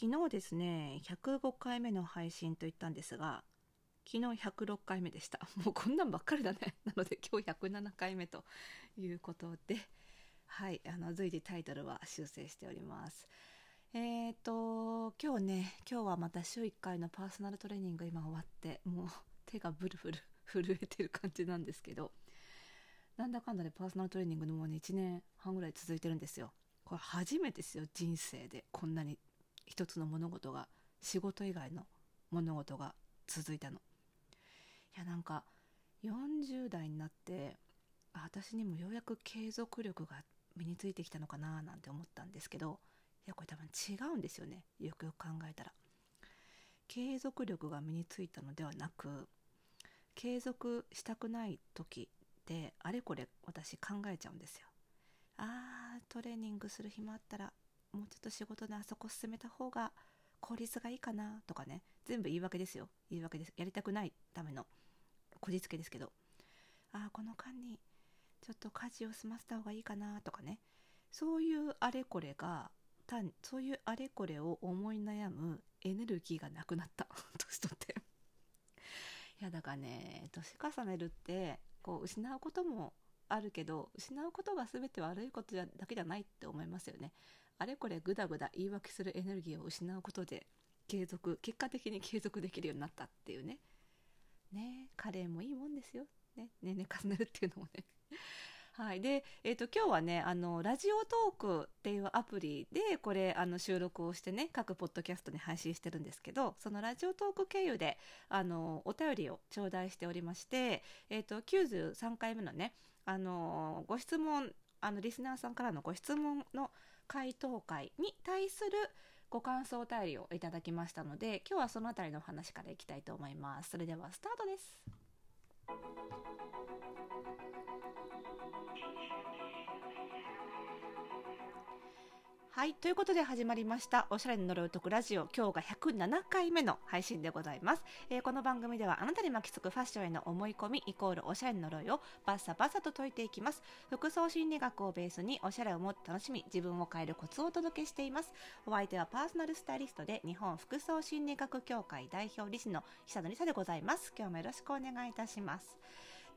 昨日ですね105回目の配信と言ったんですが昨日106回目でした。もうこんなんばっかりだね。なので今日107回目ということではいあの随時タイトルは修正しております。えーと今日ね今日はまた週1回のパーソナルトレーニング今終わってもう手がブルブル 震えてる感じなんですけどなんだかんだでパーソナルトレーニングのもうね1年半ぐらい続いてるんですよ。これ初めてですよ人生でこんなに一つの物事が仕事以外の物事が続いたの。いやなんか40代になって私にもようやく継続力が身についてきたのかななんて思ったんですけどいやこれ多分違うんですよね。よくよく考えたら。継続力が身についたのではなく継続したくない時ってあれこれ私考えちゃうんですよ。あートレーニングする暇あったらもうちょっと仕事であそこ進めた方が効率がいいかなとかね全部言い訳ですよ。言い訳です。やりたくないための。こじつけですけど。ああこの間にちょっと家事を済ませた方がいいかなとかね。そういうあれこれが単そういうあれこれを思い悩むエネルギーがなくなった。年取って。いやだからね年重ねるってこう失うこともあるけど失うことが全て悪いことだけじゃないって思いますよね。あれこれグダグダ言い訳するエネルギーを失うことで継続結果的に継続できるようになったっていうね。ねカレーもいいもんですよ、ね、年々重ねるっていうのもね。はい。で、えーと、今日はねあのラジオトークっていうアプリでこれあの収録をしてね各ポッドキャストに配信してるんですけどそのラジオトーク経由であのお便りを頂戴しておりまして、えーと、93回目のねあのご質問あのリスナーさんからのご質問の回答会に対するご感想お便りをいただきましたので今日はその辺りの話からいきたいと思います。それではスタートです。はい。ということで始まりました。おしゃれの呪い解くラジオ。今日が107回目の配信でございます。えー、この番組ではあなたに巻きつくファッションへの思い込みイコールおしゃれの呪いをバッサバサと解いていきます。服装心理学をベースにおしゃれをもっと楽しみ、自分を変えるコツをお届けしています。お相手はパーソナルスタイリストで日本服装心理学協会代表理事の久野里沙でございます。今日もよろしくお願いいたします。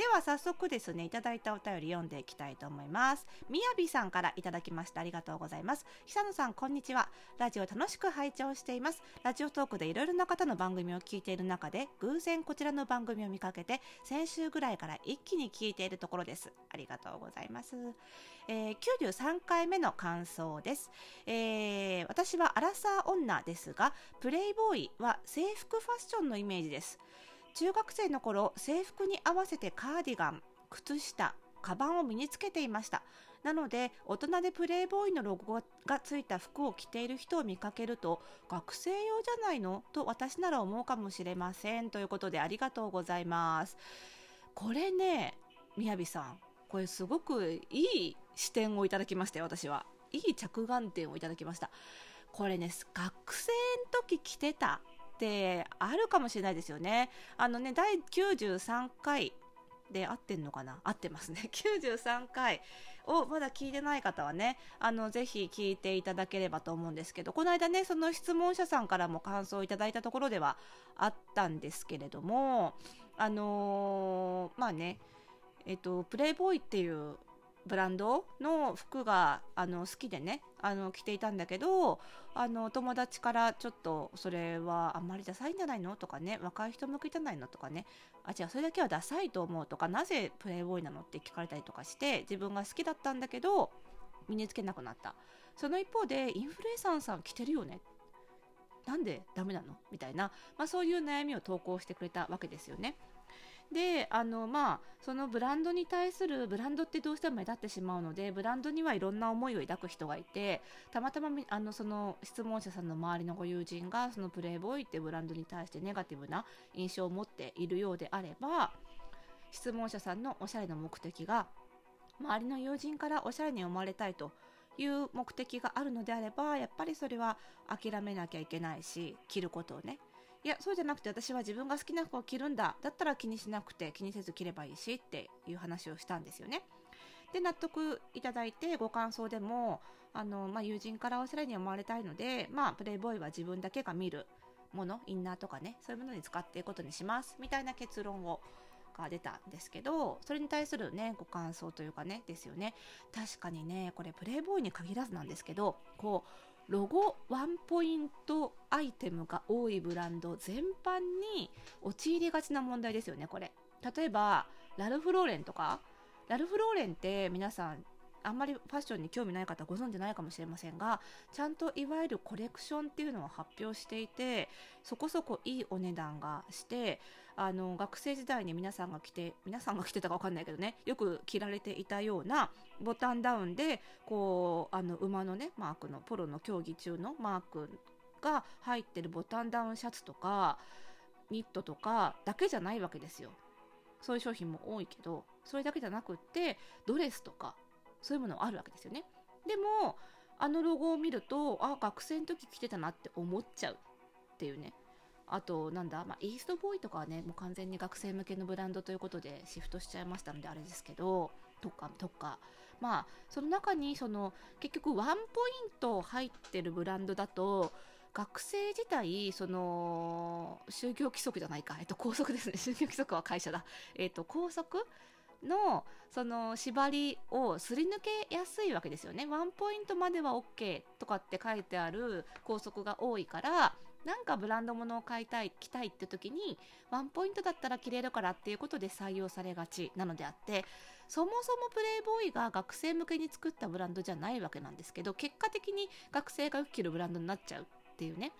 では早速ですねいただいたお便り読んでいきたいと思います。みやびさんからいただきました。ありがとうございます。久野さんこんにちは。ラジオ楽しく拝聴しています。ラジオトークでいろいろな方の番組を聞いている中で偶然こちらの番組を見かけて先週ぐらいから一気に聞いているところです。ありがとうございます、えー、93回目の感想です、えー、私はアラサー女ですがプレイボーイは制服ファッションのイメージです。中学生の頃制服に合わせてカーディガン靴下カバンを身につけていました。なので大人でプレイボーイのロゴがついた服を着ている人を見かけると学生用じゃないの？と私なら思うかもしれません。ということでありがとうございます。これねみやびさんこれすごくいい視点をいただきましたよ私は。いい着眼点をいただきました。これね学生の時着てたってあるかもしれないですよね。あのね、第93回で合ってんのかな？合ってますね。93回をまだ聞いてない方はね、あの、ぜひ聞いていただければと思うんですけど、この間ね、その質問者さんからも感想をいただいたところではあったんですけれども、あのー、まあね、えっと、プレイボーイっていうブランドの服があの好きでねあの着ていたんだけどあの友達からちょっとそれはあんまりダサいんじゃないの？とかね若い人向けじゃないの？とかね。あ違うそれだけはダサいと思うとかなぜプレイボーイなの？って聞かれたりとかして自分が好きだったんだけど身につけなくなった。その一方でインフルエンサーさん着てるよね？なんでダメなの？みたいな、まあ、そういう悩みを投稿してくれたわけですよね。であのまあそのブランドに対するブランドってどうしても目立ってしまうのでブランドにはいろんな思いを抱く人がいてたまたまあのその質問者さんの周りのご友人がそのプレイボーイってブランドに対してネガティブな印象を持っているようであれば質問者さんのおしゃれの目的が周りの友人からおしゃれに思われたいという目的があるのであればやっぱりそれは諦めなきゃいけないし着ることをねいやそうじゃなくて私は自分が好きな服を着るんだ。だったら気にしなくて気にせず着ればいいしっていう話をしたんですよね。で納得いただいてご感想でもあの、まあ、友人からおしゃれに思われたいので、まあ、プレイボーイは自分だけが見るものインナーとかねそういうものに使っていくことにします。みたいな結論をが出たんですけどそれに対するねご感想というかねですよね。確かにねこれプレイボーイに限らずなんですけどこうロゴワンポイントアイテムが多いブランド全般に陥りがちな問題ですよねこれ。例えばラルフローレンとか。ラルフローレンって皆さんあんまりファッションに興味ない方ご存知ないかもしれませんがちゃんといわゆるコレクションっていうのを発表していてそこそこいいお値段がしてあの学生時代に皆さんが着て皆さんが着てたか分かんないけどねよく着られていたようなボタンダウンでこうあの馬のねマークのポロの競技中のマークが入ってるボタンダウンシャツとかニットとかだけじゃないわけですよ。そういう商品も多いけどそれだけじゃなくってドレスとかそういうものあるわけですよね。でもあのロゴを見るとあ学生の時着てたなって思っちゃうっていうねあとなんだ、まあ、イーストボーイとかはねもう完全に学生向けのブランドということでシフトしちゃいましたのであれですけどとかとか。まあその中にその結局ワンポイント入ってるブランドだと学生自体その就業規則じゃないか、えっと、校則ですね。就業規則は会社だ、えっと、校則のその縛りをすり抜けやすいわけですよね。ワンポイントまでは OK とかって書いてある校則が多いからなんかブランド物を買いたい着たいって時にワンポイントだったら着れるからっていうことで採用されがちなのであってそもそもプレイボーイが学生向けに作ったブランドじゃないわけなんですけど結果的に学生がよく着るブランドになっちゃうっていうね。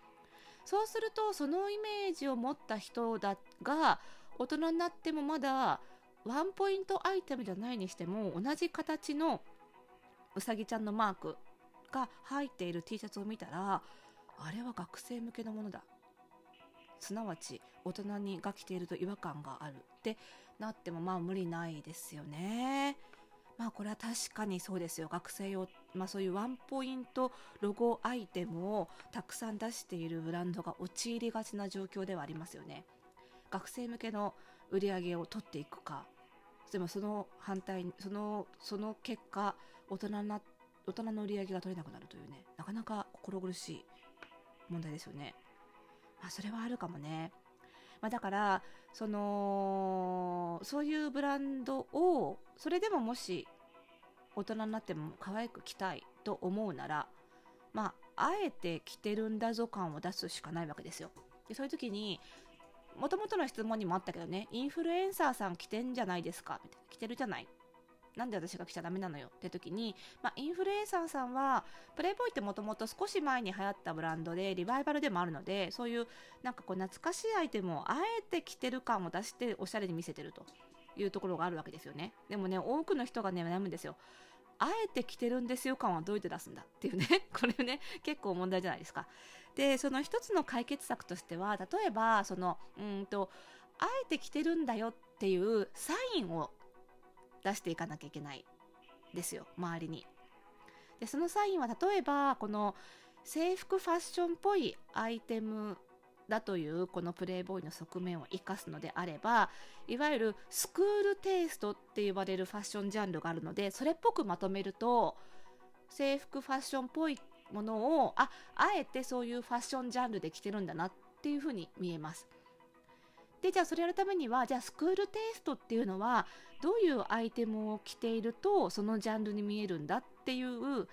そうするとそのイメージを持った人だが大人になってもまだワンポイントアイテムじゃないにしても同じ形のうさぎちゃんのマークが入っている T シャツを見たらあれは学生向けのものだ。すなわち大人にが着ていると違和感がある。ってなってもまあ無理ないですよね。まあこれは確かにそうですよ。学生用、まあ、そういうワンポイントロゴアイテムをたくさん出しているブランドが陥りがちな状況ではありますよね。学生向けの売り上げを取っていくか。でもその反対にそのその結果大人な大人の売り上げが取れなくなるというね。なかなか心苦しい問題ですよね。まあ、それはあるかもね。まあ、だからそのそういうブランドをそれでももし大人になっても可愛く着たいと思うならまああえて着てるんだぞ感を出すしかないわけですよ。でそういう時にもともとの質問にもあったけどねインフルエンサーさん着てんじゃないですかみたいな着てるじゃないなんで私が来ちゃダメなのよって時に、まあ、インフルエンサーさんはプレイボーイってもともと少し前に流行ったブランドでリバイバルでもあるのでそういうなんかこう懐かしいアイテムをあえて着てる感を出しておしゃれに見せてると。いうところがあるわけですよね。でもね多くの人がね悩むんですよ。あえて着てるんですよ感はどうやって出すんだっていうね。これね結構問題じゃないですか。でその一つの解決策としては例えばそのうんとあえて着てるんだよっていうサインを出していかなきゃいけないですよ周りに。でそのサインは例えばこの制服ファッションっぽいアイテムだというこのプレイボーイの側面を生かすのであればいわゆるスクールテイストって呼ばれるファッションジャンルがあるのでそれっぽくまとめると制服ファッションっぽいものをああえてそういうファッションジャンルで着てるんだなっていうふうに見えます。でじゃあそれやるためにはじゃあスクールテイストっていうのはどういうアイテムを着ているとそのジャンルに見えるんだっていう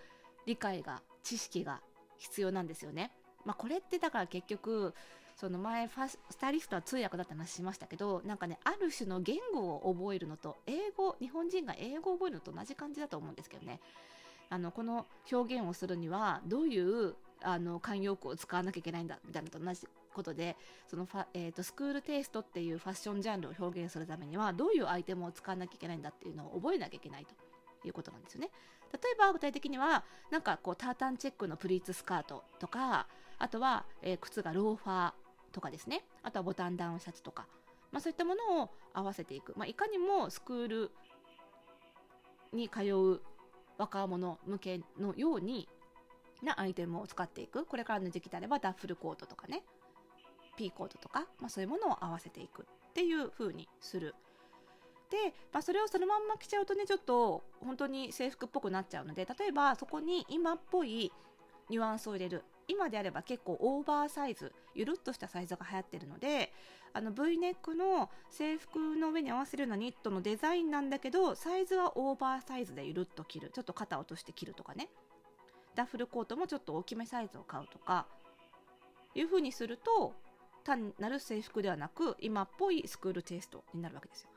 理解が知識が必要なんですよね。まあ、これってだから結局その前ファスタイリストは通訳だって話しましたけどなんかねある種の言語を覚えるのと英語日本人が英語を覚えるのと同じ感じだと思うんですけどねあのこの表現をするにはどういうあの慣用句を使わなきゃいけないんだみたいなのと同じことでそのファ、えーと、スクールテイストっていうファッションジャンルを表現するためにはどういうアイテムを使わなきゃいけないんだっていうのを覚えなきゃいけないと。いうことなんですよね。例えば具体的にはなんかこうタータンチェックのプリーツスカートとかあとは、えー、靴がローファーとかですね。あとはボタンダウンシャツとか、まあ、そういったものを合わせていく、まあ、いかにもスクールに通う若者向けのようになアイテムを使っていく。これからの時期であればダッフルコートとかね。ピーコートとか、まあ、そういうものを合わせていくっていう風にする。で、まあ、それをそのまんま着ちゃうとねちょっと本当に制服っぽくなっちゃうので例えばそこに今っぽいニュアンスを入れる。今であれば結構オーバーサイズゆるっとしたサイズが流行ってるのであの V ネックの制服の上に合わせるようなニットのデザインなんだけどサイズはオーバーサイズでゆるっと着る。ちょっと肩落として着るとかね。ダッフルコートもちょっと大きめサイズを買うとかいう風にすると単なる制服ではなく今っぽいスクールテイストになるわけですよ。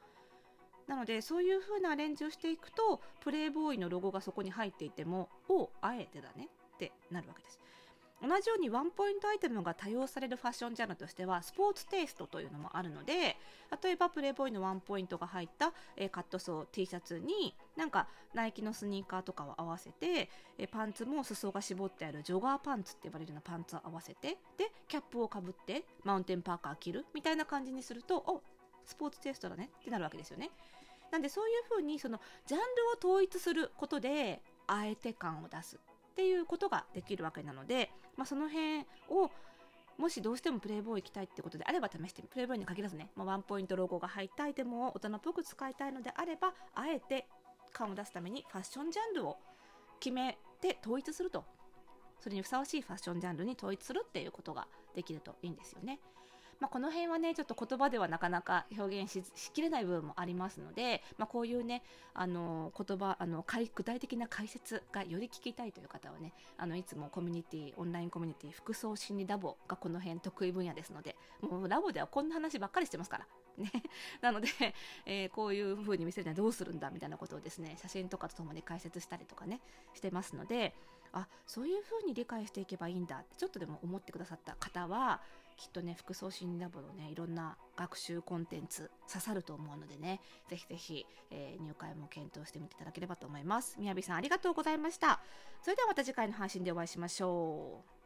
なのでそういう風なアレンジをしていくとプレイボーイのロゴがそこに入っていてもおあえてだねってなるわけです。同じようにワンポイントアイテムが多用されるファッションジャンルとしてはスポーツテイストというのもあるので例えばプレイボーイのワンポイントが入った、え、カットソー T シャツになんかナイキのスニーカーとかを合わせて、え、パンツも裾が絞ってあるジョガーパンツって呼ばれるようなパンツを合わせてでキャップをかぶってマウンテンパーカー着るみたいな感じにするとおスポーツテイストだねってなるわけですよね。なんでそういうふうにそのジャンルを統一することであえて感を出すっていうことができるわけなので、まあ、その辺をもしどうしてもプレイボーイ行きたいってことであれば試してプレイボーイに限らずね、まあ、ワンポイントロゴが入ったアイテムを大人っぽく使いたいのであればあえて感を出すためにファッションジャンルを決めて統一するとそれにふさわしいファッションジャンルに統一するっていうことができるといいんですよね。まあ、この辺はねちょっと言葉ではなかなか表現しきれない部分もありますので、まあ、こういうねあの言葉あの具体的な解説がより聞きたいという方はねあのいつもコミュニティオンラインコミュニティ服装心理ラボがこの辺得意分野ですのでもうラボではこんな話ばっかりしてますから。ね、なので、えー、こういう風に見せるにはどうするんだみたいなことをですね写真とかとともに解説したりとかねしてますのであそういう風に理解していけばいいんだってちょっとでも思ってくださった方はきっとね服装心理ラボのねいろんな学習コンテンツ刺さると思うのでねぜひぜひ、えー、入会も検討してみていただければと思います。みやびさんありがとうございました。それではまた次回の配信でお会いしましょう。